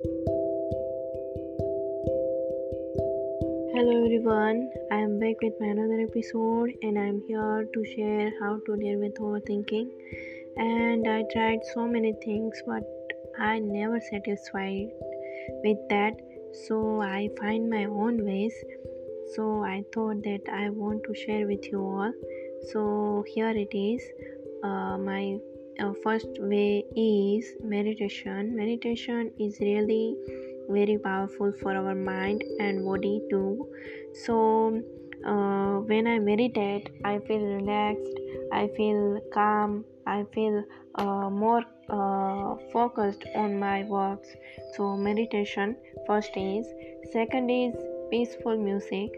Hello everyone, I am back with my another episode and I am here to share how to deal with overthinking. And I tried so many things, but I never satisfied with that. So I find my own ways. So I thought that I want to share with you all. So here it is. Uh, my uh, first way is meditation. Meditation is really very powerful for our mind and body too. So uh, when i meditate i feel relaxed i feel calm i feel uh, more uh, focused on my works. So meditation first is. Second is peaceful music.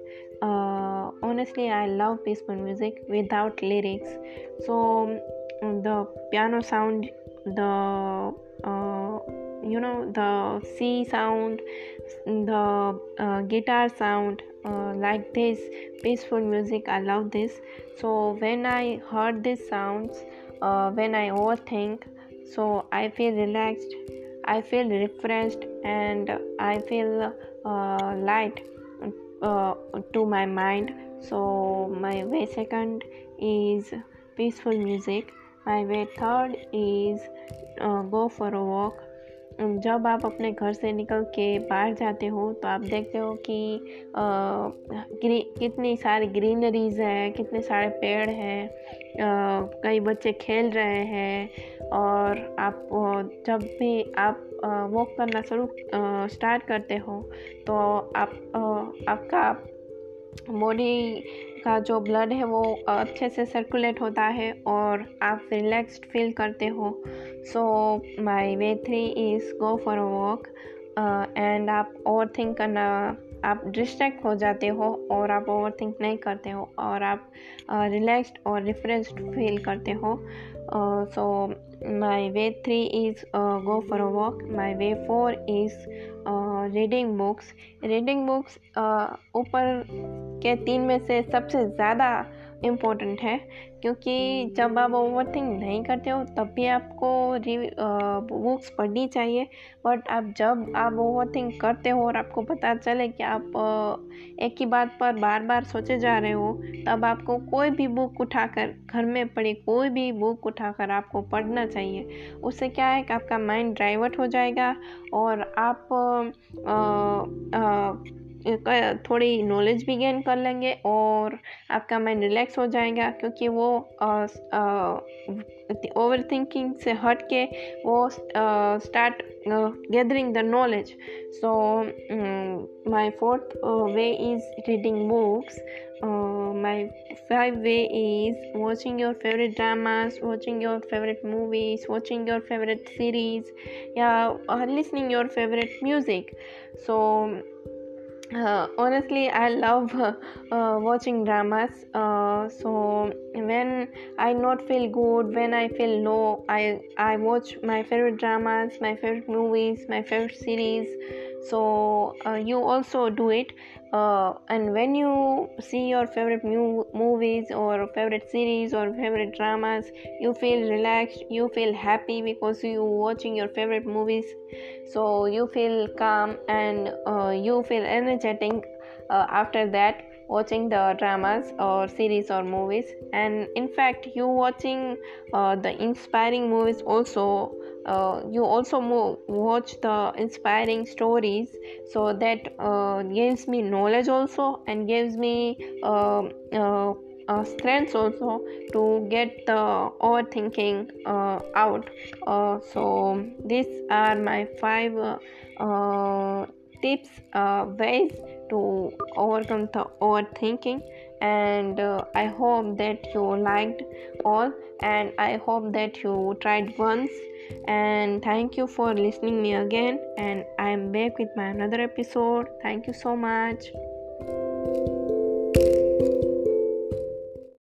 Uh, honestly i love peaceful music without lyrics. So the piano sound the uh, you know the sea sound, the uh, guitar sound, uh, like this peaceful music. I love this. So when I heard these sounds, uh, when I overthink, so I feel relaxed, I feel refreshed, and I feel uh, light uh, to my mind. So my way second is peaceful music. Way third is uh, go for a walk. जब आप अपने घर से निकल के बाहर जाते हो तो आप देखते हो कि कितनी सारी ग्रीनरीज है कितने सारे पेड़ हैं कई बच्चे खेल रहे हैं और आप जब भी आप वॉक करना शुरू स्टार्ट करते हो तो आप आपका बॉडी का जो ब्लड है वो अच्छे से सर्कुलेट होता है और आप रिलैक्स्ड फील करते हो। So my way three is go for walk and आप ओवर थिंक करना, आप डिस्ट्रैक्ट हो जाते हो और आप ओवर थिंक नहीं करते हो और आप रिलैक्स्ड और रिफ्रेश्ड फील करते हो। So my way three is go for a walk my way four is reading books reading books ऊपर के तीन में से सबसे ज़्यादा इम्पोर्टेंट है क्योंकि जब आप ओवर थिंक नहीं करते हो तब भी आपको बुक्स पढ़नी चाहिए। बट आप जब आप ओवर थिंक करते हो और आपको पता चले कि आप एक ही बात पर बार बार सोचे जा रहे हो तब आपको कोई भी बुक उठाकर घर में पड़ी कोई भी बुक उठाकर आपको पढ़ना चाहिए। उससे क्या है कि आपका माइंड डाइवर्ट हो जाएगा और आप आ, आ, थोड़ी नॉलेज भी गेन कर लेंगे और आपका माइंड रिलैक्स हो जाएगा क्योंकि वो ओवर थिंकिंग से हट के वो start gathering the knowledge so my fourth way is reading books my five way is watching your favourite dramas watching your favourite movies watching your favourite series या listening your favourite music so uh, honestly i love uh, uh, watching dramas. Uh, so when i not feel good when i feel low i i watch my favorite dramas my favorite movies my favorite series. So uh, you also do it uh, and when you see your favorite mu- movies or favorite series or favorite dramas you feel relaxed you feel happy because you watching your favorite movies. So you feel calm and uh, you feel energetic uh, after that watching the dramas or series or movies. And in fact you watching uh, the inspiring movies also uh, you also move, watch the inspiring stories. So that uh, gives me knowledge also and gives me um, uh, uh, also to get the overthinking uh, out. Uh, so these are my five uh, tips ways to overcome the overthinking. And uh, i hope that you liked all and i hope that you tried once. And thank you for listening me again and i'm back with my another episode. Thank you so much